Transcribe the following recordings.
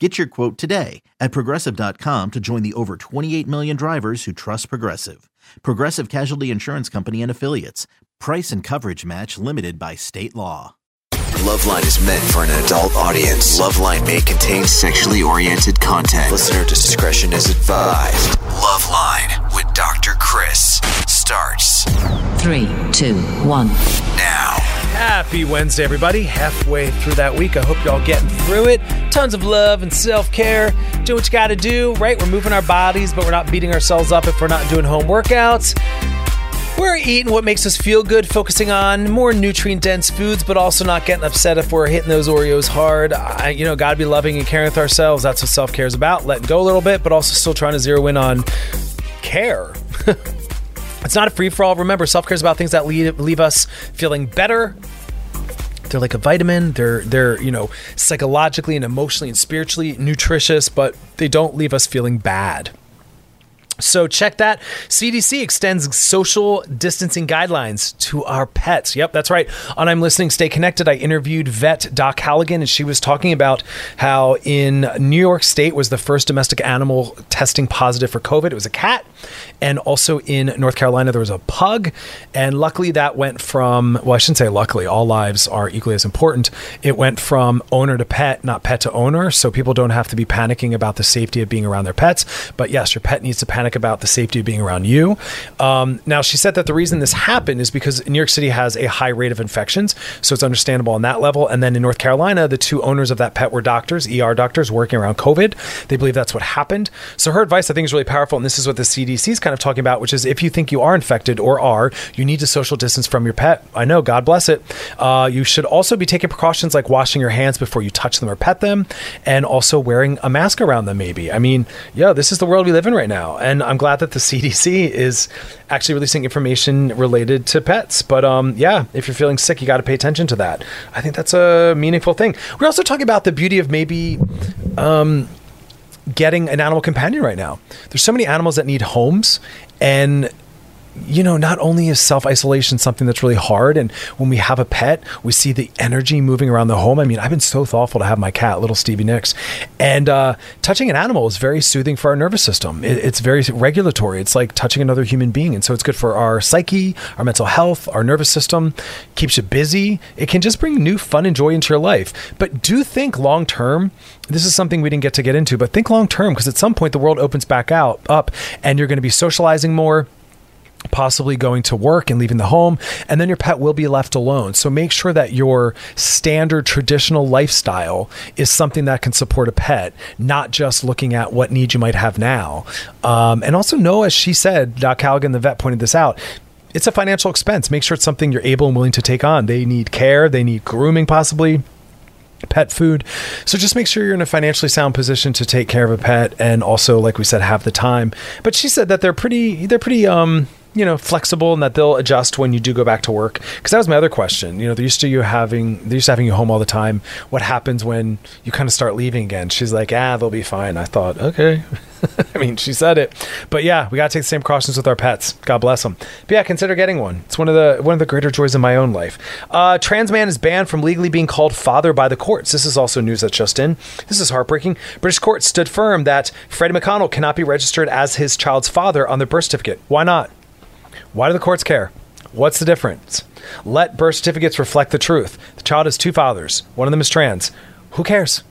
Get your quote today at progressive.com to join the over 28 million drivers who trust Progressive. Progressive Casualty Insurance Company and Affiliates. Price and coverage match limited by state law. Loveline is meant for an adult audience. Loveline may contain sexually oriented content. Listener discretion is advised. Loveline with Dr. Chris starts Three, two, one. now. Happy Wednesday, everybody. Halfway through that week. I hope you're all getting through it. Tons of love and self care. Do what you got to do, right? We're moving our bodies, but we're not beating ourselves up if we're not doing home workouts. We're eating what makes us feel good, focusing on more nutrient dense foods, but also not getting upset if we're hitting those Oreos hard. I, you know, gotta be loving and caring with ourselves. That's what self care is about. Letting go a little bit, but also still trying to zero in on care. It's not a free for all. Remember, self care is about things that leave, leave us feeling better. They're like a vitamin. They're they're you know psychologically and emotionally and spiritually nutritious, but they don't leave us feeling bad. So check that. CDC extends social distancing guidelines to our pets. Yep, that's right. On I'm Listening, Stay Connected, I interviewed vet Doc Halligan, and she was talking about how in New York State was the first domestic animal testing positive for COVID. It was a cat. And also in North Carolina, there was a pug. And luckily, that went from, well, I shouldn't say luckily, all lives are equally as important. It went from owner to pet, not pet to owner. So people don't have to be panicking about the safety of being around their pets. But yes, your pet needs to panic about the safety of being around you. Um, now, she said that the reason this happened is because New York City has a high rate of infections. So it's understandable on that level. And then in North Carolina, the two owners of that pet were doctors, ER doctors working around COVID. They believe that's what happened. So her advice, I think, is really powerful. And this is what the CDC is kind of talking about, which is if you think you are infected or are, you need to social distance from your pet. I know, God bless it. Uh, you should also be taking precautions like washing your hands before you touch them or pet them, and also wearing a mask around them, maybe. I mean, yeah, this is the world we live in right now. And I'm glad that the CDC is actually releasing information related to pets. But um, yeah, if you're feeling sick, you got to pay attention to that. I think that's a meaningful thing. We're also talking about the beauty of maybe. Um, getting an animal companion right now. There's so many animals that need homes and you know, not only is self isolation something that's really hard, and when we have a pet, we see the energy moving around the home. I mean, I've been so thoughtful to have my cat, little Stevie Nicks, and uh, touching an animal is very soothing for our nervous system. It, it's very regulatory. It's like touching another human being, and so it's good for our psyche, our mental health, our nervous system. Keeps you busy. It can just bring new fun and joy into your life. But do think long term. This is something we didn't get to get into, but think long term because at some point the world opens back out up, and you're going to be socializing more possibly going to work and leaving the home, and then your pet will be left alone. So make sure that your standard traditional lifestyle is something that can support a pet, not just looking at what needs you might have now. Um, and also know, as she said, Doc Halligan, the vet, pointed this out. It's a financial expense. Make sure it's something you're able and willing to take on. They need care, they need grooming, possibly pet food. So just make sure you're in a financially sound position to take care of a pet and also like we said have the time. But she said that they're pretty they're pretty um you know flexible and that they'll adjust when you do go back to work? Because that was my other question. You know they're used to you having they're used to having you home all the time. What happens when you kind of start leaving again? She's like ah they'll be fine. I thought okay. I mean she said it. But yeah we got to take the same precautions with our pets. God bless them but yeah consider getting one. It's one of the one of the greater joys of my own life. Uh, trans man is banned from legally being called father by the courts. This is also news that's just in. This is heartbreaking. British courts stood firm that Freddy McConnell cannot be registered as his child's father on the birth certificate. Why not why do the courts care? What's the difference? Let birth certificates reflect the truth. The child has two fathers. One of them is trans. Who cares?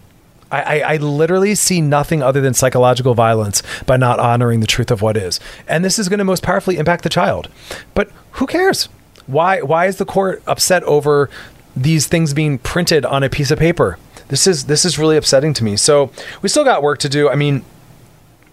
I, I, I literally see nothing other than psychological violence by not honoring the truth of what is. And this is going to most powerfully impact the child. But who cares? Why, why is the court upset over these things being printed on a piece of paper? This is this is really upsetting to me. So we still got work to do. I mean,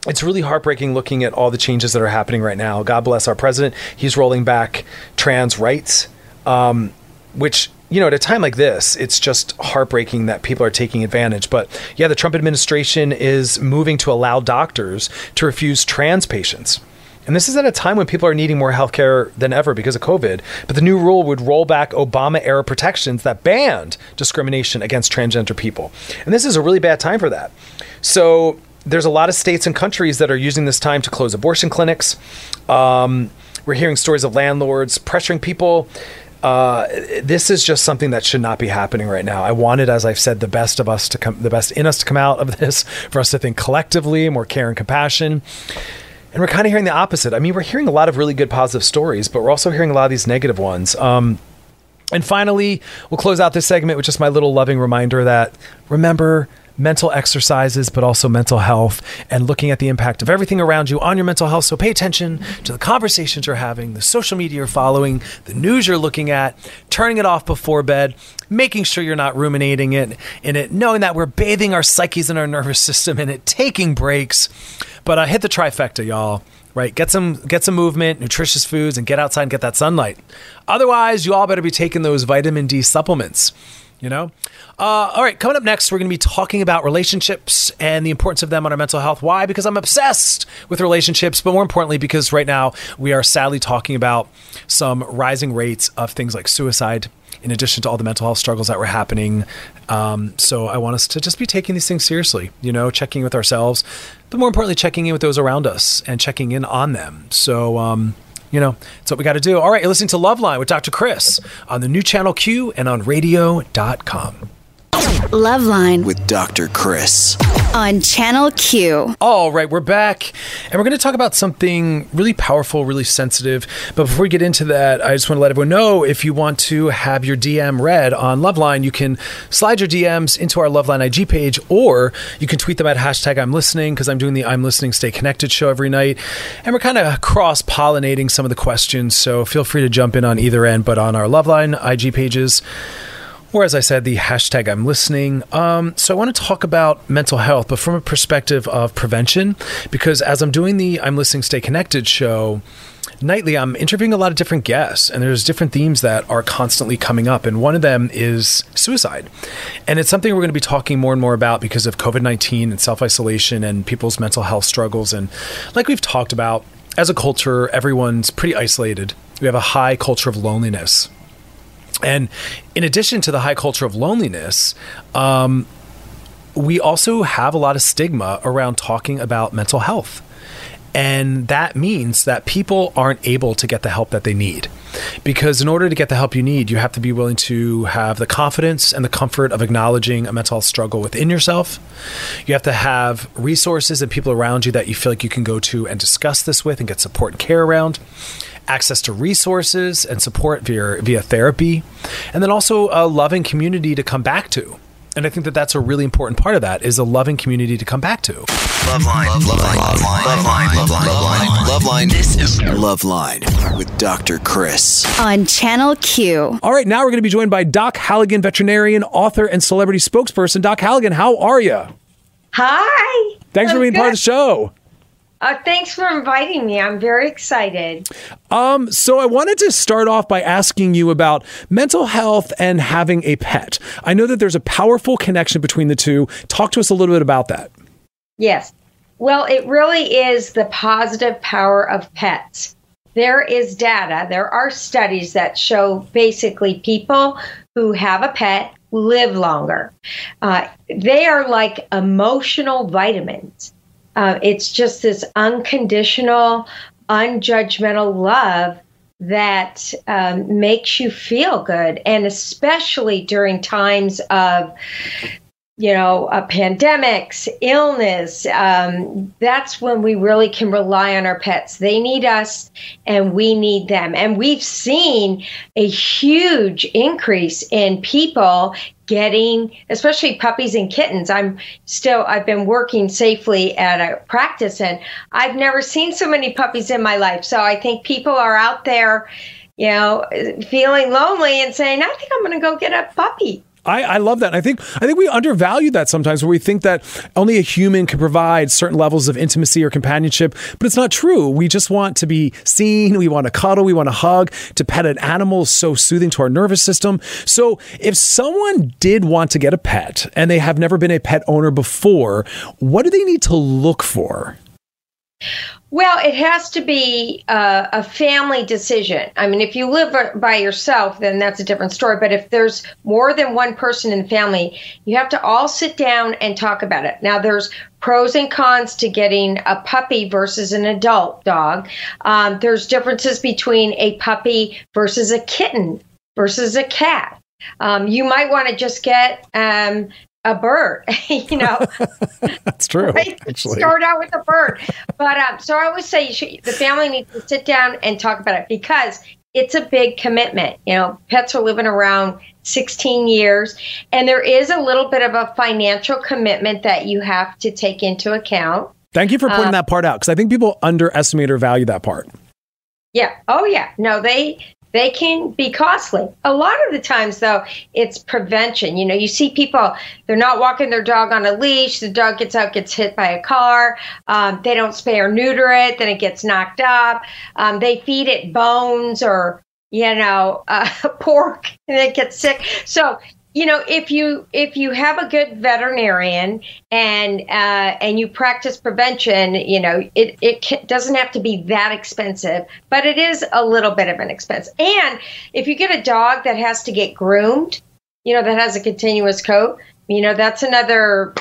it's really heartbreaking looking at all the changes that are happening right now. God bless our president. He's rolling back trans rights, um, which you know, at a time like this, it's just heartbreaking that people are taking advantage. But yeah, the Trump administration is moving to allow doctors to refuse trans patients. And this is at a time when people are needing more healthcare than ever because of COVID. But the new rule would roll back Obama era protections that banned discrimination against transgender people. And this is a really bad time for that. So there's a lot of states and countries that are using this time to close abortion clinics. Um, we're hearing stories of landlords pressuring people uh, this is just something that should not be happening right now. I wanted, as I've said, the best of us to come, the best in us to come out of this, for us to think collectively, more care and compassion. And we're kind of hearing the opposite. I mean, we're hearing a lot of really good positive stories, but we're also hearing a lot of these negative ones. Um, and finally, we'll close out this segment with just my little loving reminder that remember, mental exercises, but also mental health and looking at the impact of everything around you on your mental health. So pay attention to the conversations you're having, the social media you're following, the news you're looking at, turning it off before bed, making sure you're not ruminating it in it, knowing that we're bathing our psyches and our nervous system in it, taking breaks. But uh, hit the trifecta, y'all right? Get some get some movement, nutritious foods, and get outside and get that sunlight. Otherwise, you all better be taking those vitamin D supplements. You know, uh, all right, coming up next, we're going to be talking about relationships and the importance of them on our mental health. Why? Because I'm obsessed with relationships, but more importantly, because right now we are sadly talking about some rising rates of things like suicide, in addition to all the mental health struggles that were happening. Um, so I want us to just be taking these things seriously, you know, checking with ourselves, but more importantly, checking in with those around us and checking in on them. So, um, you know, it's what we got to do. All right, you're listening to Loveline with Dr. Chris on the new channel Q and on radio.com. Loveline with Dr. Chris. On Channel Q. All right, we're back, and we're going to talk about something really powerful, really sensitive. But before we get into that, I just want to let everyone know if you want to have your DM read on Loveline, you can slide your DMs into our Loveline IG page, or you can tweet them at hashtag I'm listening because I'm doing the I'm listening Stay Connected show every night, and we're kind of cross pollinating some of the questions. So feel free to jump in on either end, but on our Loveline IG pages or as I said, the hashtag I'm listening. Um, so I want to talk about mental health, but from a perspective of prevention, because as I'm doing the I'm listening, stay connected show. Nightly, I'm interviewing a lot of different guests, and there's different themes that are constantly coming up. And one of them is suicide. And it's something we're going to be talking more and more about because of COVID 19 and self isolation and people's mental health struggles. And like we've talked about, as a culture, everyone's pretty isolated. We have a high culture of loneliness. And in addition to the high culture of loneliness, um, we also have a lot of stigma around talking about mental health. And that means that people aren't able to get the help that they need. Because in order to get the help you need, you have to be willing to have the confidence and the comfort of acknowledging a mental health struggle within yourself. You have to have resources and people around you that you feel like you can go to and discuss this with and get support and care around access to resources and support via via therapy, and then also a loving community to come back to. And I think that that's a really important part of that is a loving community to come back to. Loveline. Loveline. Loveline. Loveline. Loveline. Loveline. This is Loveline with Dr. Chris. On Channel Q. All right, now we're going to be joined by Doc Halligan, veterinarian, author, and celebrity spokesperson. Doc Halligan, how are you? Hi. Thanks for I'm being part of the show. Uh, thanks for inviting me. I'm very excited. Um, so I wanted to start off by asking you about mental health and having a pet. I know that there's a powerful connection between the two. Talk to us a little bit about that. Yes. Well, it really is the positive power of pets. There is data, there are studies that show basically people who have a pet live longer. Uh, they are like emotional vitamins. Uh, it's just this unconditional, unjudgmental love that um, makes you feel good. And especially during times of you know, uh, pandemics, illness, um, that's when we really can rely on our pets. They need us and we need them. And we've seen a huge increase in people getting, especially puppies and kittens. I'm still, I've been working safely at a practice and I've never seen so many puppies in my life. So I think people are out there, you know, feeling lonely and saying, I think I'm going to go get a puppy. I, I love that. I think I think we undervalue that sometimes where we think that only a human can provide certain levels of intimacy or companionship, but it's not true. We just want to be seen, we want to cuddle, we want to hug. To pet an animal is so soothing to our nervous system. So if someone did want to get a pet and they have never been a pet owner before, what do they need to look for? Well, it has to be a, a, family decision. I mean, if you live by yourself, then that's a different story. But if there's more than one person in the family, you have to all sit down and talk about it. Now, there's pros and cons to getting a puppy versus an adult dog. Um, there's differences between a puppy versus a kitten versus a cat. Um, you might want to just get um, a bird, you know. That's true. Right? Actually. Start out with a bird. But um, so I always say should, the family needs to sit down and talk about it because it's a big commitment. You know, pets are living around 16 years, and there is a little bit of a financial commitment that you have to take into account. Thank you for pointing um, that part out because I think people underestimate or value that part. Yeah. Oh, yeah. No, they they can be costly. A lot of the times, though, it's prevention. You know, you see people, they're not walking their dog on a leash. The dog gets out, gets hit by a car. Um, they don't spay or neuter it, then it gets knocked up. Um, they feed it bones or, you know, uh, pork and it gets sick. So you know if you if you have a good veterinarian and uh, and you practice prevention you know it it can, doesn't have to be that expensive but it is a little bit of an expense and if you get a dog that has to get groomed you know that has a continuous coat you know that's another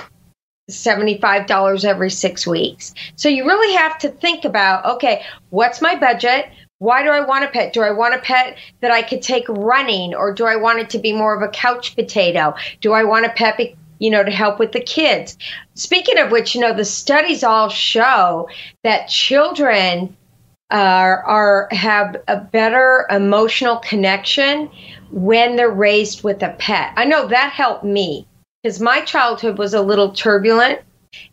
$75 every six weeks. So you really have to think about okay, what's my budget? Why do I want a pet? Do I want a pet that I could take running, or do I want it to be more of a couch potato? Do I want a pet, you know, to help with the kids? Speaking of which, you know, the studies all show that children are, are have a better emotional connection when they're raised with a pet. I know that helped me because my childhood was a little turbulent,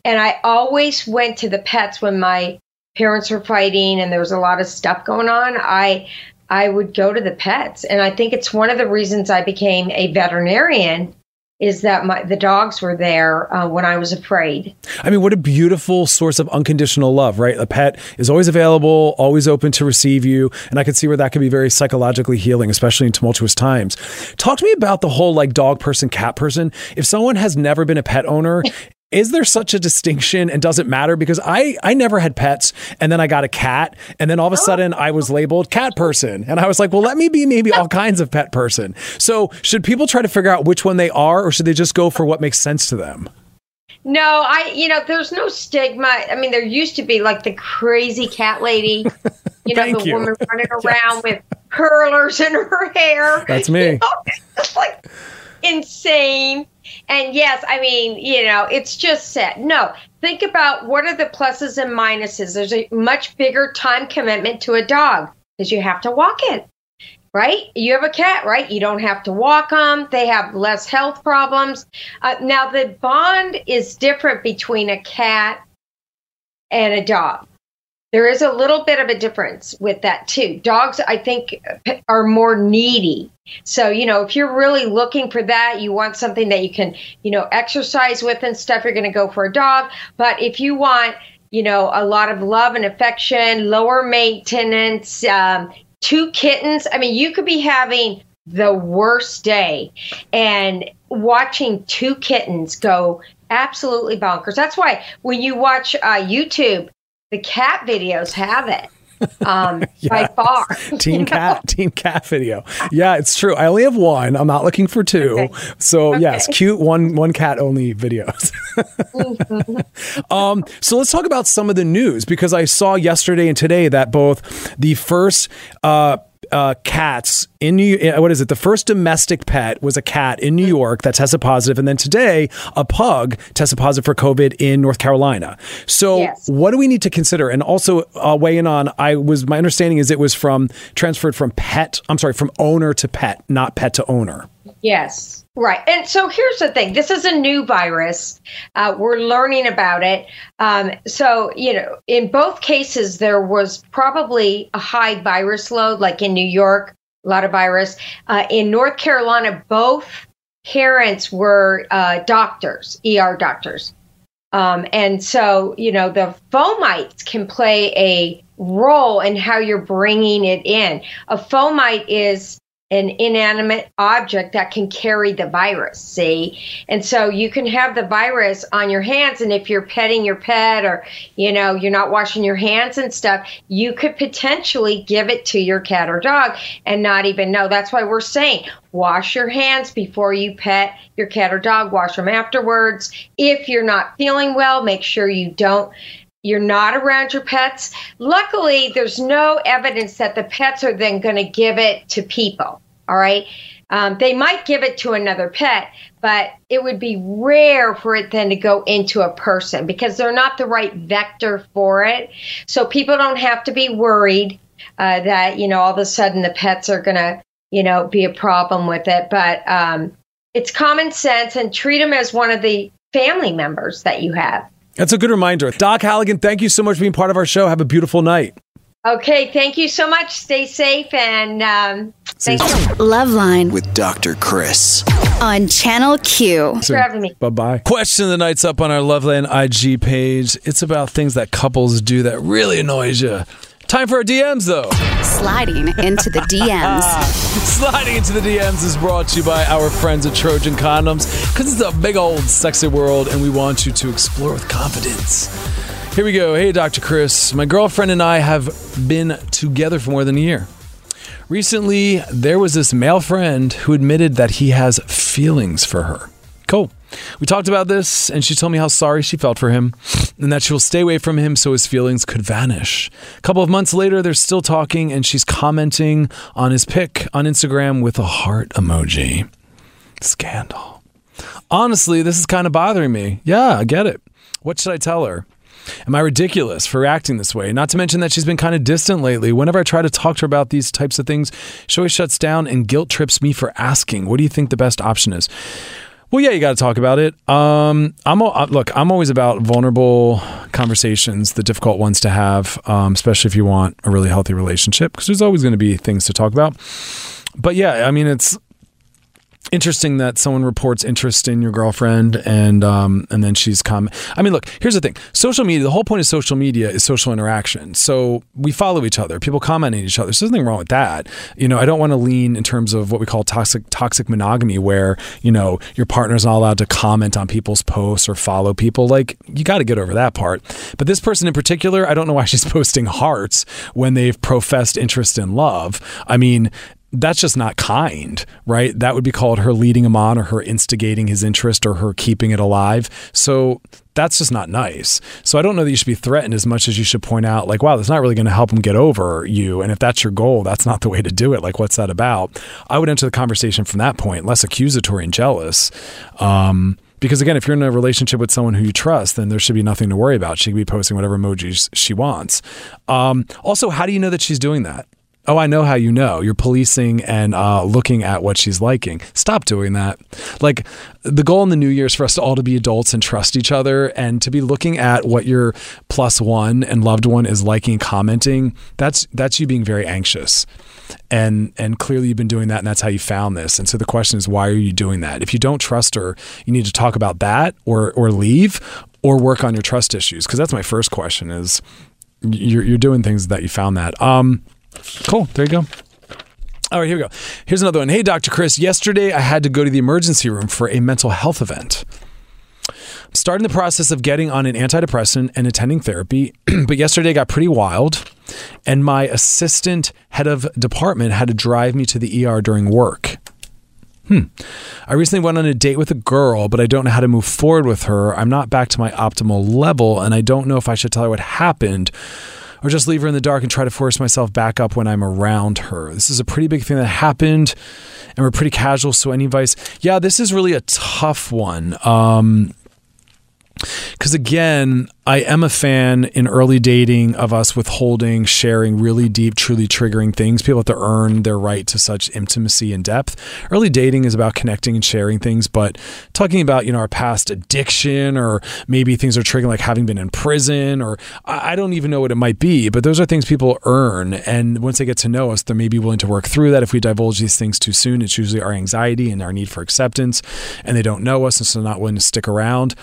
and I always went to the pets when my parents were fighting and there was a lot of stuff going on, I I would go to the pets. And I think it's one of the reasons I became a veterinarian is that my the dogs were there uh, when I was afraid. I mean, what a beautiful source of unconditional love, right? A pet is always available, always open to receive you, and I can see where that can be very psychologically healing, especially in tumultuous times. Talk to me about the whole like dog person, cat person. If someone has never been a pet owner is there such a distinction and does it matter because i i never had pets and then i got a cat and then all of a oh. sudden i was labeled cat person and i was like well let me be maybe all kinds of pet person so should people try to figure out which one they are or should they just go for what makes sense to them no, I you know, there's no stigma. I mean, there used to be like the crazy cat lady, you know, the you. woman running around yes. with curlers in her hair. That's me. You know, it's like insane. And yes, I mean, you know, it's just set. No, think about what are the pluses and minuses. There's a much bigger time commitment to a dog because you have to walk it, right? You have a cat, right? You don't have to walk them. They have less health problems. Uh, now, the bond is different between a cat and a dog. There is a little bit of a difference with that too. Dogs, I think, are more needy. So, you know, if you're really looking for that, you want something that you can, you know, exercise with and stuff, you're going to go for a dog. But if you want, you know, a lot of love and affection, lower maintenance, um, two kittens, I mean, you could be having the worst day and watching two kittens go absolutely bonkers. That's why when you watch uh, YouTube, the cat videos have it um, by far. team cat, know? team cat video. Yeah, it's true. I only have one. I'm not looking for two. Okay. So okay. yes, cute one one cat only videos. mm-hmm. um, so let's talk about some of the news because I saw yesterday and today that both the first uh, uh, cats in New. uh, What is it? The first domestic pet was a cat in New York that tested positive, and then today a pug tested positive for COVID in North Carolina. So, Yes. what do we need to consider? And also uh, weigh in on. I was my understanding is it was from transferred from pet. I'm sorry, from owner to pet, not pet to owner. Yes, right. And so here's the thing this is a new virus. Uh, we're learning about it. Um, so, you know, in both cases, there was probably a high virus load, like in New York, a lot of virus. Uh, in North Carolina, both parents were uh, doctors, ER doctors. Um, and so, you know, the fomites can play a role in how you're bringing it in. A fomite is an inanimate object that can carry the virus, see? And so you can have the virus on your hands. And if you're petting your pet or, you know, you're not washing your hands and stuff, you could potentially give it to your cat or dog and not even know. That's why we're saying wash your hands before you pet your cat or dog, wash them afterwards. If you're not feeling well, make sure you don't you're not around your pets. Luckily, there's no evidence that the pets are then going to give it to people. All right. Um, they might give it to another pet, but it would be rare for it then to go into a person because they're not the right vector for it. So people don't have to be worried uh, that, you know, all of a sudden the pets are going to, you know, be a problem with it. But um, it's common sense and treat them as one of the family members that you have. That's a good reminder. Doc Halligan, thank you so much for being part of our show. Have a beautiful night. Okay, thank you so much. Stay safe and um, thank you Loveline With Dr. Chris. on Channel Q. Thanks for having me. Bye bye. Question of the night's up on our Loveline IG page. It's about things that couples do that really annoys you. Time for our DMs though. Sliding into the DMs. Sliding into the DMs is brought to you by our friends at Trojan Condoms because it's a big old sexy world and we want you to explore with confidence. Here we go. Hey, Dr. Chris. My girlfriend and I have been together for more than a year. Recently, there was this male friend who admitted that he has feelings for her. Cool. We talked about this, and she told me how sorry she felt for him and that she will stay away from him so his feelings could vanish. A couple of months later, they're still talking, and she's commenting on his pic on Instagram with a heart emoji. Scandal. Honestly, this is kind of bothering me. Yeah, I get it. What should I tell her? Am I ridiculous for acting this way? Not to mention that she's been kind of distant lately. Whenever I try to talk to her about these types of things, she always shuts down and guilt trips me for asking. What do you think the best option is? Well, yeah, you got to talk about it. Um, I'm uh, look. I'm always about vulnerable conversations, the difficult ones to have, um, especially if you want a really healthy relationship, because there's always going to be things to talk about. But yeah, I mean, it's interesting that someone reports interest in your girlfriend and um, and then she's come. I mean, look, here's the thing: social media. The whole point of social media is social interaction. So we follow each other. People comment on each other. So there's nothing wrong with that. You know, I don't want to lean in terms of what we call toxic toxic monogamy, where you know your partner's not allowed to comment on people's posts or follow people. Like you got to get over that part. But this person in particular, I don't know why she's posting hearts when they've professed interest in love. I mean, that's just not kind, right? That would be called her leading him on or her instigating his interest or her keeping it alive. So that's just not nice. So I don't know that you should be threatened as much as you should point out, like, wow, that's not really going to help him get over you. And if that's your goal, that's not the way to do it. Like, what's that about? I would enter the conversation from that point, less accusatory and jealous. Um, because again, if you're in a relationship with someone who you trust, then there should be nothing to worry about. She could be posting whatever emojis she wants. Um, also, how do you know that she's doing that? Oh, I know how you know. You're policing and uh, looking at what she's liking. Stop doing that. Like, the goal in the new year is for us to all to be adults and trust each other and to be looking at what your plus one and loved one is liking commenting. That's that's you being very anxious. And and clearly you've been doing that and that's how you found this. And so the question is why are you doing that? If you don't trust her, you need to talk about that or or leave or work on your trust issues because that's my first question is you're you're doing things that you found that. Um Cool. There you go. All right, here we go. Here's another one. Hey, Dr. Chris. Yesterday, I had to go to the emergency room for a mental health event. I'm starting the process of getting on an antidepressant and attending therapy, but yesterday got pretty wild, and my assistant head of department had to drive me to the ER during work. Hmm. I recently went on a date with a girl, but I don't know how to move forward with her. I'm not back to my optimal level, and I don't know if I should tell her what happened or just leave her in the dark and try to force myself back up when I'm around her. This is a pretty big thing that happened, and we're pretty casual. So, any advice? Yeah, this is really a tough one. Um, because again, I am a fan in early dating of us withholding, sharing really deep, truly triggering things. People have to earn their right to such intimacy and depth. Early dating is about connecting and sharing things, but talking about, you know, our past addiction or maybe things are triggering like having been in prison or I don't even know what it might be, but those are things people earn. And once they get to know us, they're maybe willing to work through that. If we divulge these things too soon, it's usually our anxiety and our need for acceptance, and they don't know us and so they're not willing to stick around.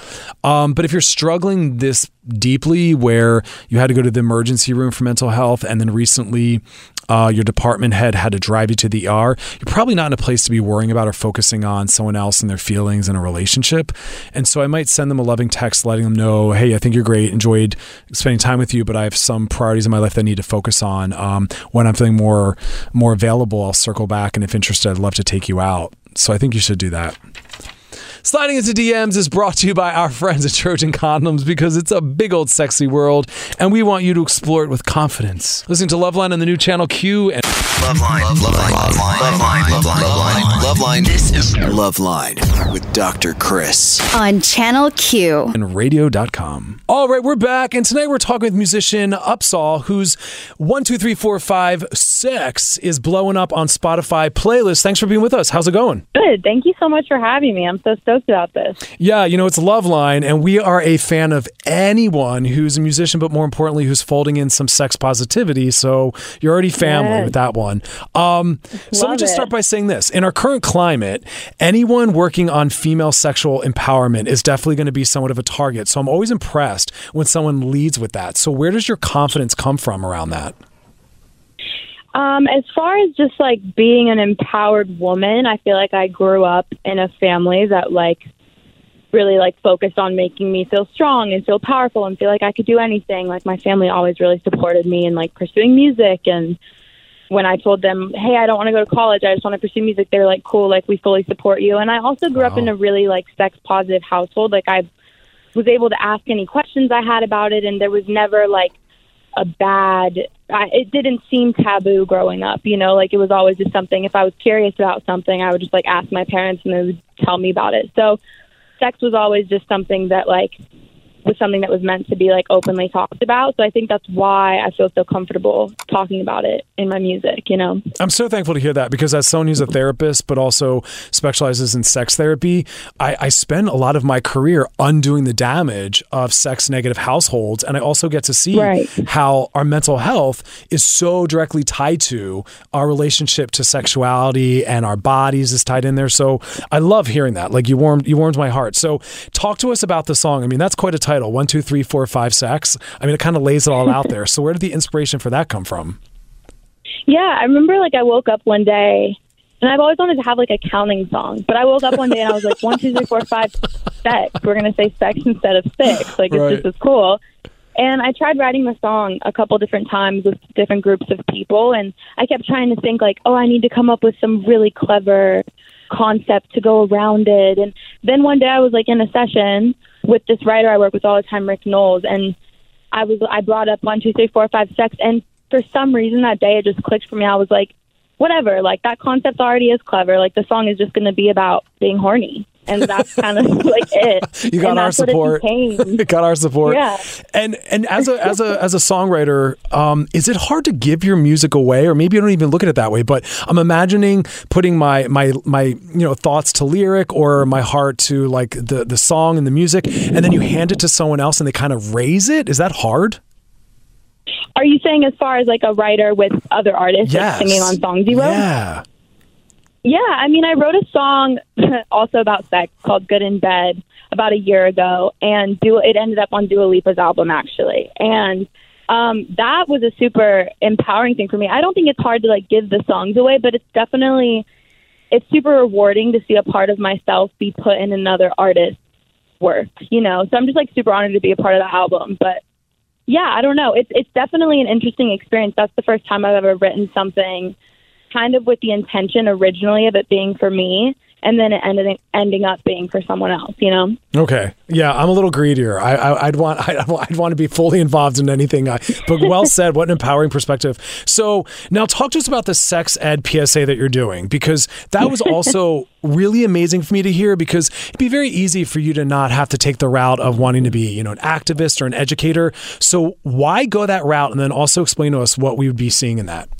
Um, but if you're struggling this deeply, where you had to go to the emergency room for mental health, and then recently uh, your department head had to drive you to the ER, you're probably not in a place to be worrying about or focusing on someone else and their feelings in a relationship. And so I might send them a loving text letting them know, hey, I think you're great, enjoyed spending time with you, but I have some priorities in my life that I need to focus on. Um, when I'm feeling more more available, I'll circle back, and if interested, I'd love to take you out. So I think you should do that. Sliding into DMs is brought to you by our friends at Trojan Condoms because it's a big old sexy world and we want you to explore it with confidence. Listen to Loveline on the new channel Q and Loveline. Loveline. Loveline. Loveline. Loveline. Loveline. This is Loveline with Dr. Chris. On Channel Q. and radio.com. All right, we're back, and tonight we're talking with musician UPSAHL, whose one, two, three, four, five, six is blowing up on Spotify playlist. Thanks for being with us. How's it going? Good. Thank you so much for having me. I'm so stoked about this. Yeah, you know, it's Loveline, and we are a fan of anyone who's a musician, but more importantly, who's folding in some sex positivity. So you're already family Yes. with that one. Um, so let me just it. start by saying this. In our current climate, anyone working on female sexual empowerment is definitely going to be somewhat of a target. So I'm always impressed when someone leads with that. So where does your confidence come from around that? Um, as far as just like being an empowered woman, I feel like I grew up in a family that like really like focused on making me feel strong and feel powerful and feel like I could do anything. Like my family always really supported me in like pursuing music and when I told them, "Hey, I don't want to go to college. I just want to pursue music." They were like, "Cool, like we fully support you." And I also grew up in a oh. really like sex positive household. Like I was able to ask any questions I had about it and there was never like a bad I, it didn't seem taboo growing up you know like it was always just something if i was curious about something i would just like ask my parents and they would tell me about it so sex was always just something that like was something that was meant to be like openly talked about so i think that's why i feel so comfortable talking about it in my music you know I'm so thankful to hear that because as someone who's a therapist but also specializes in sex therapy, I, I spend a lot of my career undoing the damage of sex negative households. And I also get to see Right. how our mental health is so directly tied to our relationship to sexuality and our bodies is tied in there. So I love hearing that. Like you warmed you warmed my heart. So talk to us about the song. I mean, that's quite a title. One, two, three, four, five, sex. I mean, it kind of lays it all out there. So where did the inspiration for that come from? Yeah, I remember like I woke up one day and I've always wanted to have like a counting song, but I woke up one day and I was like, one, two, three, four, five, sex. We're going to say sex instead of six. Like, Right. it's just as cool. And I tried writing the song a couple different times with different groups of people, and I kept trying to think like, oh, I need to come up with some really clever concept to go around it. And then one day I was like in a session with this writer I work with all the time, Rick Knowles, and I was I brought up one, two, three, four, five, sex, and for some reason that day it just clicked for me. I was like, whatever, like that concept already is clever. Like the song is just going to be about being horny, and that's kind of like it. You got our that's what it support. got our support. Yeah. And and as a as a as a songwriter, um, is it hard to give your music away, or maybe you don't even look at it that way? But I'm imagining putting my my my you know thoughts to lyric or my heart to like the the song and the music, and then you hand it to someone else and they kind of raise it. Is that hard? Are you saying as far as like a writer with other artists like, singing on songs you wrote? Yeah. Yeah, I mean, I wrote a song also about sex called "Good in Bed" about a year ago, and Dua, it ended up on Dua Lipa's album actually, and um, that was a super empowering thing for me. I don't think it's hard to like give the songs away, but it's definitely it's super rewarding to see a part of myself be put in another artist's work. You know, so I'm just like super honored to be a part of the album, but. Yeah, I don't know. It's it's definitely an interesting experience. That's the first time I've ever written something kind of with the intention originally of it being for me and then it ended ending up being for someone else, you know? Okay. Yeah, I'm a little greedier. I, I, would want I, would want to be fully involved in anything. I, but well said. What an empowering perspective. So now talk to us about the sex ed PSA that you're doing because that was also really amazing for me to hear because it'd be very easy for you to not have to take the route of wanting to be you know an activist or an educator. So why go that route and then also explain to us what we would be seeing in that.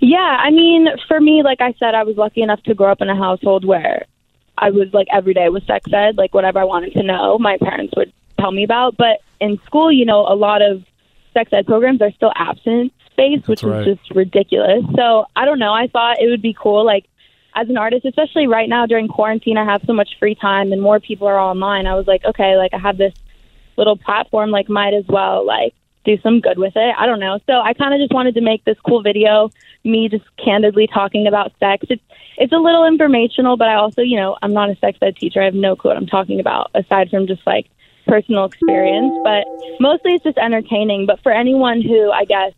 Yeah, I mean, for me, like I said, I was lucky enough to grow up in a household where I was like every day was sex ed, like whatever I wanted to know, my parents would tell me about. But in school, you know, a lot of sex ed programs are still abstinence based, which right. is just ridiculous. So I don't know. I thought it would be cool, like as an artist, especially right now during quarantine, I have so much free time and more people are online. I was like, okay, like I have this little platform, like might as well like do some good with it. I don't know. So I kind of just wanted to make this cool video, me just candidly talking about sex. It's it's a little informational, but I also, you know, I'm not a sex ed teacher. I have no clue what I'm talking about aside from just like personal experience, but mostly it's just entertaining. But for anyone who I guess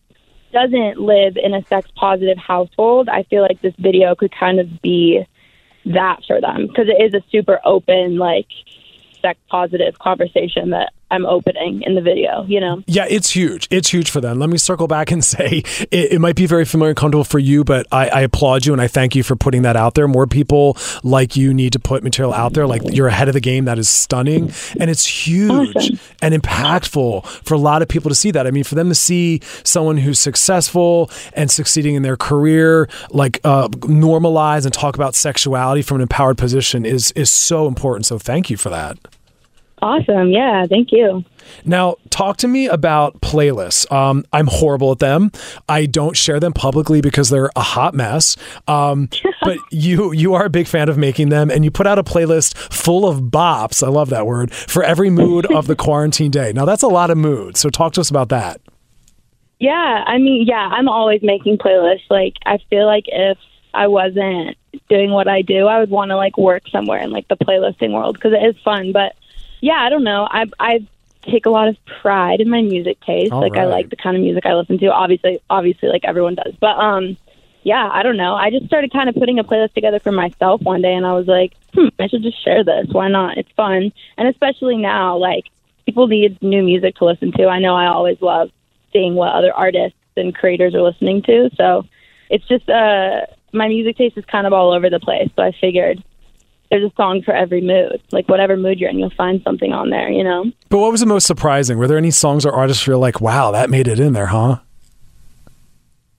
doesn't live in a sex positive household, I feel like this video could kind of be that for them because it is a super open like sex positive conversation that I'm opening in the video, you know? Yeah, it's huge. It's huge for them. Let me circle back and say it, it might be very familiar and comfortable for you, but I, I, applaud you and I thank you for putting that out there. More people like you need to put material out there. Like you're ahead of the game. That is stunning. And it's huge awesome. and impactful for a lot of people to see that. I mean, for them to see someone who's successful and succeeding in their career, like uh, normalize and talk about sexuality from an empowered position is, is so important. So thank you for that. Awesome. Yeah. Thank you. Now, talk to me about playlists. Um, I'm horrible at them. I don't share them publicly because they're a hot mess. Um, but you you are a big fan of making them, and you put out a playlist full of bops. I love that word for every mood of the quarantine day. Now, that's a lot of moods. So, talk to us about that. Yeah, I mean, yeah, I'm always making playlists. Like, I feel like if I wasn't doing what I do, I would want to like work somewhere in like the playlisting world because it is fun. But yeah, I don't know. I I take a lot of pride in my music taste. All like right. I like the kind of music I listen to. Obviously, obviously, like everyone does. But um, yeah, I don't know. I just started kind of putting a playlist together for myself one day, and I was like, hmm, I should just share this. Why not? It's fun, and especially now, like people need new music to listen to. I know I always love seeing what other artists and creators are listening to. So it's just uh, my music taste is kind of all over the place. So I figured there's a song for every mood. Like whatever mood you're in, you'll find something on there, you know? But what was the most surprising? Were there any songs or artists where you're like, wow, that made it in there, huh?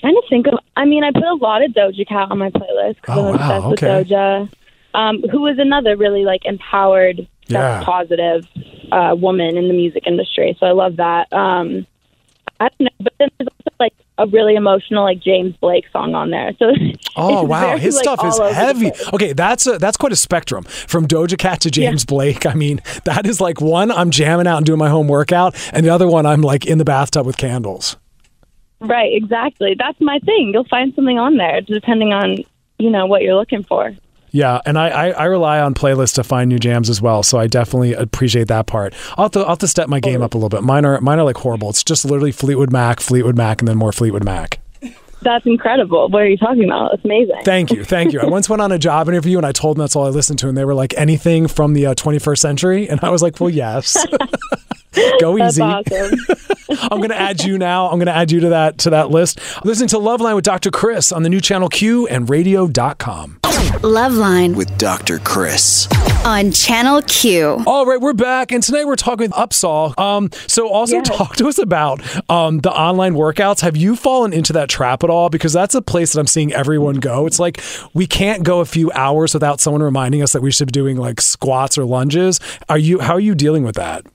Trying to think of, I mean, I put a lot of Doja Cat on my playlist because oh, I'm obsessed wow, okay. with Doja, um, who is another really like empowered, yeah. positive uh, woman in the music industry. So I love that. Um, I don't know, but then there's also like a really emotional like James Blake song on there. So oh wow, very, his like, stuff is heavy. Okay, that's a, that's quite a spectrum from Doja Cat to James yeah. Blake. I mean, that is like one I'm jamming out and doing my home workout, and the other one I'm like in the bathtub with candles. Right, exactly. That's my thing. You'll find something on there depending on you know what you're looking for. Yeah, and I, I, I, rely on playlists to find new jams as well, so I definitely appreciate that part. I'll have to, I'll have to step my game up a little bit. Mine are mine are like horrible. It's just literally Fleetwood Mac, Fleetwood Mac, and then more Fleetwood Mac. That's incredible. What are you talking about? That's amazing. Thank you. Thank you. I once went on a job interview and I told them that's all I listened to, and they were like, anything from the uh, 21st century? And I was like, well, yes. Go easy. Awesome. I'm going to add you now. I'm going to add you to that to that list. Listening to Loveline with Dr. Chris on the new channel Q and radio.com. Loveline with Dr. Chris on Channel Q. All right, we're back, and tonight we're talking with UPSAHL. Um, so also yes. talk to us about um, the online workouts. Have you fallen into that trap at all? Because that's a place that I'm seeing everyone go. It's like we can't go a few hours without someone reminding us that we should be doing like squats or lunges. Are you? How are you dealing with that?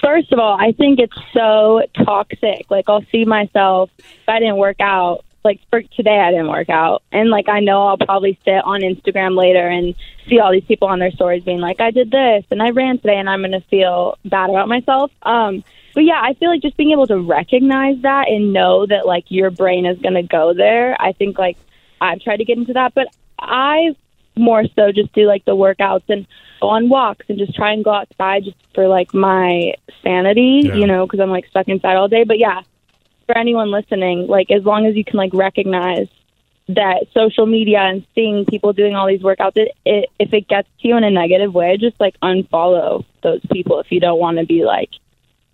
First of all, I think it's so toxic. Like I'll see myself if I didn't work out. Like for today, I didn't work out, and like I know I'll probably sit on Instagram later and see all these people on their stories being like, "I did this and I ran today," and I'm gonna feel bad about myself. Um, but yeah, I feel like just being able to recognize that and know that like your brain is gonna go there. I think like I've tried to get into that, but I more so just do like the workouts and go on walks and just try and go outside just for like my sanity, yeah. you know, because I'm like stuck inside all day. But yeah, for anyone listening, like as long as you can like recognize that social media and seeing people doing all these workouts, it, it, if it gets to you in a negative way, just like unfollow those people if you don't want to be like,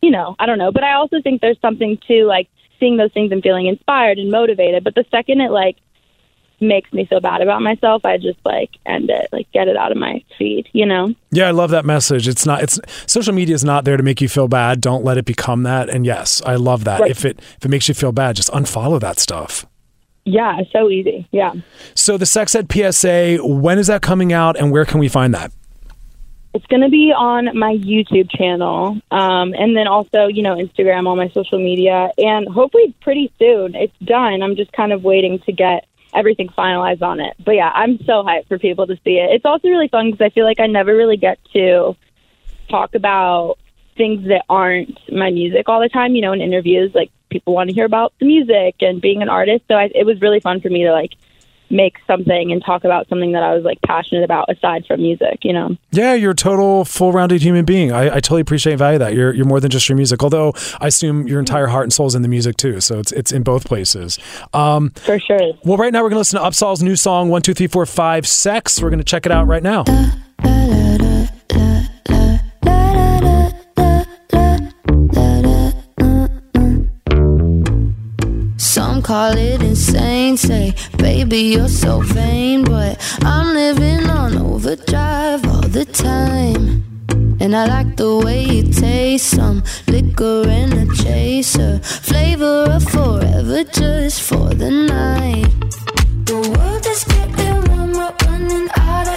you know, I don't know. But I also think there's something to like seeing those things and feeling inspired and motivated. But the second it like makes me feel bad about myself, I just like end it, like get it out of my feed, you know? Yeah, I love that message. It's not it's social media is not there to make you feel bad. Don't let it become that. And yes, I love that. Right. If it if it makes you feel bad, just unfollow that stuff. Yeah, so easy. Yeah. So the Sex Ed PSA, when is that coming out and where can we find that? It's going to be on my YouTube channel, um, and then also, you know, Instagram, all my social media, and hopefully pretty soon. It's done. I'm just kind of waiting to get everything finalized on it. But yeah, I'm so hyped for people to see it. It's also really fun because I feel like I never really get to talk about things that aren't my music all the time. You know, in interviews, like people want to hear about the music and being an artist. So I, it was really fun for me to like make something and talk about something that I was like passionate about aside from music. You know. Yeah, you're a total full-rounded human being. I, I totally appreciate and value that. You're you're more than just your music. Although I assume your entire heart and soul is in the music too. So it's it's in both places. Um, For sure. well, right now we're gonna listen to UPSAHL's new song "One Two Three Four Five Sex." We're gonna check it out right now. Some call it insane, say, baby, you're so vain. But I'm living on overdrive all the time. And I like the way you taste some liquor and a chaser. Flavor of forever just for the night. The world is getting warm, we're running out of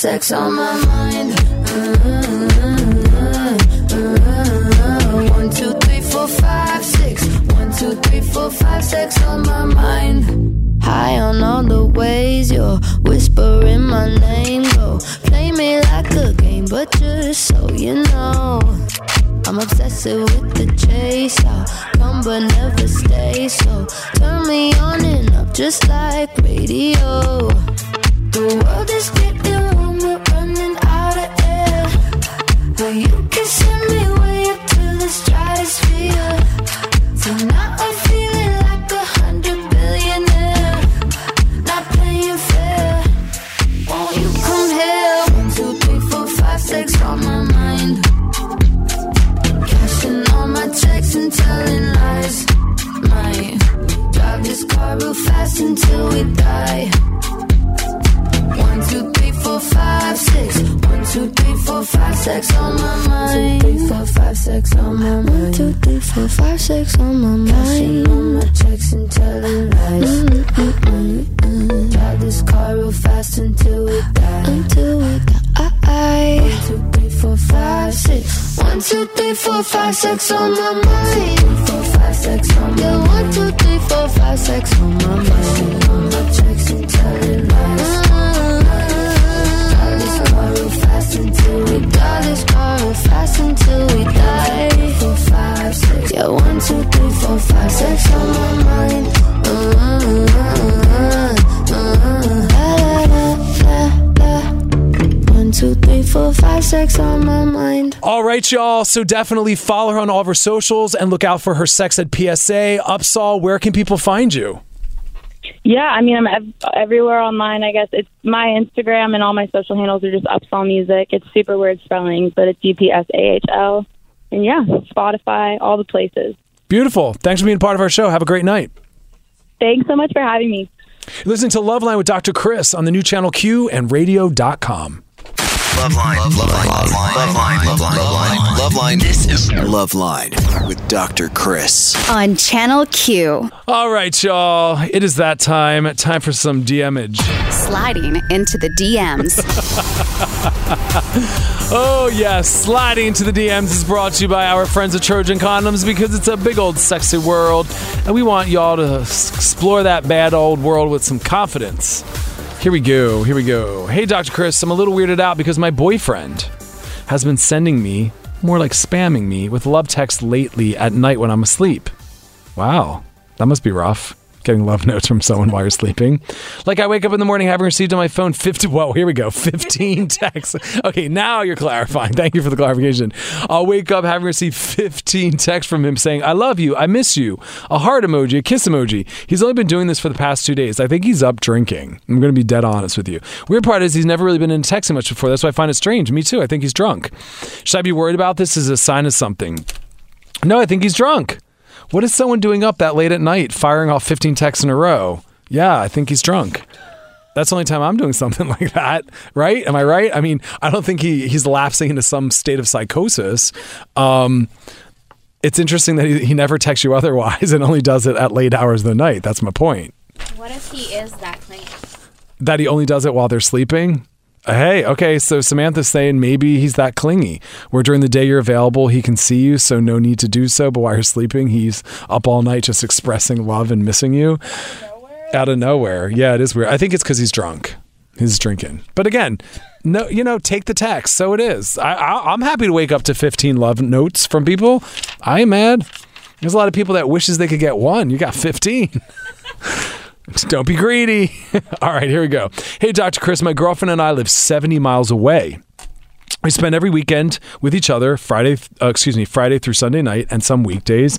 six on my mind. On my mind. Y'all. So definitely follow her on all of her socials and look out for her Sex Ed PSA. UPSAHL, where can people find you? Yeah, I mean, I'm ev- everywhere online. I guess it's my Instagram and all my social handles are just UPSAHL Music. It's super weird spelling, but it's U P S A H L. And yeah, Spotify, all the places. Beautiful. Thanks for being part of our show. Have a great night. Thanks so much for having me. Listen to Loveline with Dr. Chris on the new channel Q and radio.com. Loveline. Loveline. Loveline. Loveline. Loveline. Loveline. Loveline. This is Loveline with Dr. Chris. On Channel Q. All right, y'all. It is that time. Time for some DMage. Sliding into the DMs. Oh, yes. Sliding into the DMs is brought to you by our friends at Trojan Condoms because it's a big old sexy world. And we want y'all to explore that bad old world with some confidence. Here we go. Here we go. Hey, Dr. Chris, I'm a little weirded out because my boyfriend has been sending me, more like spamming me, with love texts lately at night when I'm asleep. Wow. That must be rough. Getting love notes from someone while you're sleeping. Like I wake up in the morning having received on my phone 50, whoa, here we go, 15 texts. Okay, now you're clarifying. Thank you for the clarification. I'll wake up having received 15 texts from him saying, I love you, I miss you, a heart emoji, a kiss emoji. He's only been doing this for the past two days. I think he's up drinking. I'm going to be dead honest with you. Weird part is he's never really been into texting much before. That's why I find it strange. Me too. I think he's drunk. Should I be worried about this as a sign of something? No, I think he's drunk. What is someone doing up that late at night, firing off 15 texts in a row? Yeah, I think he's drunk. That's the only time I'm doing something like that, right? Am I right? I mean, I don't think he he's lapsing into some state of psychosis. Um, it's interesting that he, he never texts you otherwise and only does it at late hours of the night. That's my point. What if he is that clingy? That he only does it while they're sleeping. Hey, okay, so Samantha's saying maybe he's that clingy, where during the day you're available, he can see you, so no need to do so. But while you're sleeping, he's up all night just expressing love and missing you out of nowhere. Yeah, it is weird. I think it's because he's drunk. He's drinking. But again, no, you know, take the text. So it is. I, I, I'm happy to wake up to 15 love notes from people. I am mad. There's a lot of people that wishes they could get one. You got 15. Don't be greedy. All right, here we go. Hey, Dr. Chris, my girlfriend and I live 70 miles away. We spend every weekend with each other, Friday, uh, excuse me, Friday through Sunday night, and some weekdays.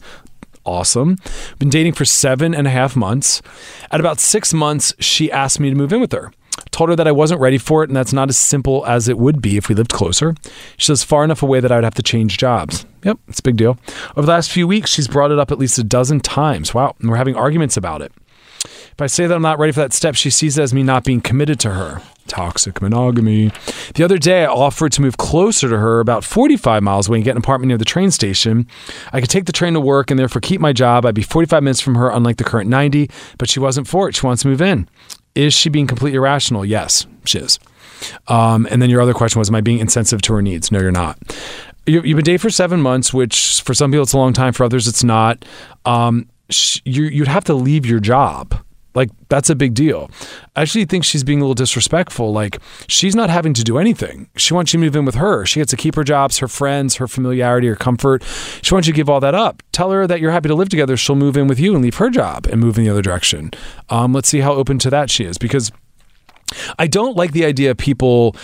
Awesome. Been dating for seven and a half months. At about six months, she asked me to move in with her. Told her that I wasn't ready for it, and that's not as simple as it would be if we lived closer. She says far enough away that I would have to change jobs. Yep, it's a big deal. Over the last few weeks, she's brought it up at least a dozen times. Wow, and we're having arguments about it. If I say that I'm not ready for that step, she sees it as me not being committed to her. Toxic monogamy. The other day, I offered to move closer to her, about 45 miles away, and get an apartment near the train station. I could take the train to work and therefore keep my job. I'd be 45 minutes from her, unlike the current 90, but she wasn't for it. She wants to move in. Is she being completely irrational? Yes, she is. Um, and then your other question was, am I being insensitive to her needs? No, you're not. You, you've been dating for seven months, which for some people it's a long time, for others it's not. Um, you'd have to leave your job. Like that's a big deal. I actually think she's being a little disrespectful. Like she's not having to do anything. She wants you to move in with her. She gets to keep her jobs, her friends, her familiarity, her comfort. She wants you to give all that up. Tell her that you're happy to live together. She'll move in with you and leave her job and move in the other direction. Um, let's see how open to that she is because I don't like the idea of people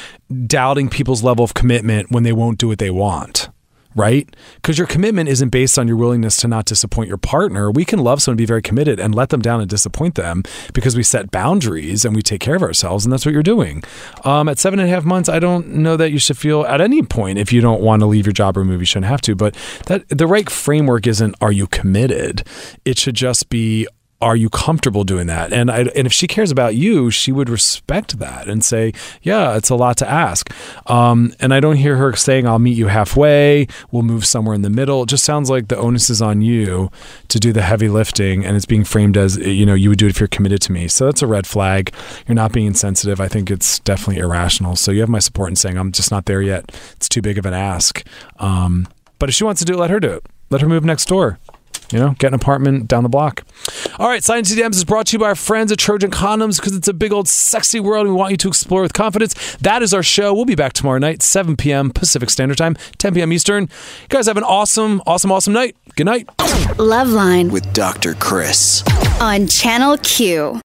doubting people's level of commitment when they won't do what they want. Right? Because your commitment isn't based on your willingness to not disappoint your partner. We can love someone, be very committed, and let them down and disappoint them because we set boundaries and we take care of ourselves, and that's what you're doing. Um, at seven and a half months, I don't know that you should feel at any point if you don't want to leave your job or move, you shouldn't have to. But that the right framework isn't are you committed? It should just be are you comfortable doing that? And I, and if she cares about you, she would respect that and say, yeah, it's a lot to ask. Um, and I don't hear her saying, I'll meet you halfway. We'll move somewhere in the middle. It just sounds like the onus is on you to do the heavy lifting, and it's being framed as, you know, you would do it if you're committed to me. So that's a red flag. You're not being insensitive. I think it's definitely irrational. So you have my support in saying, I'm just not there yet. It's too big of an ask. Um, but if she wants to do it, let her do it. Let her move next door. You know, get an apartment down the block. All right, Science DMs is brought to you by our friends at Trojan Condoms because it's a big old sexy world and we want you to explore with confidence. That is our show. We'll be back tomorrow night, 7 p.m. Pacific Standard Time, 10 p.m. Eastern. You guys have an awesome, awesome, awesome night. Good night. Loveline With Dr. Chris. on Channel Q.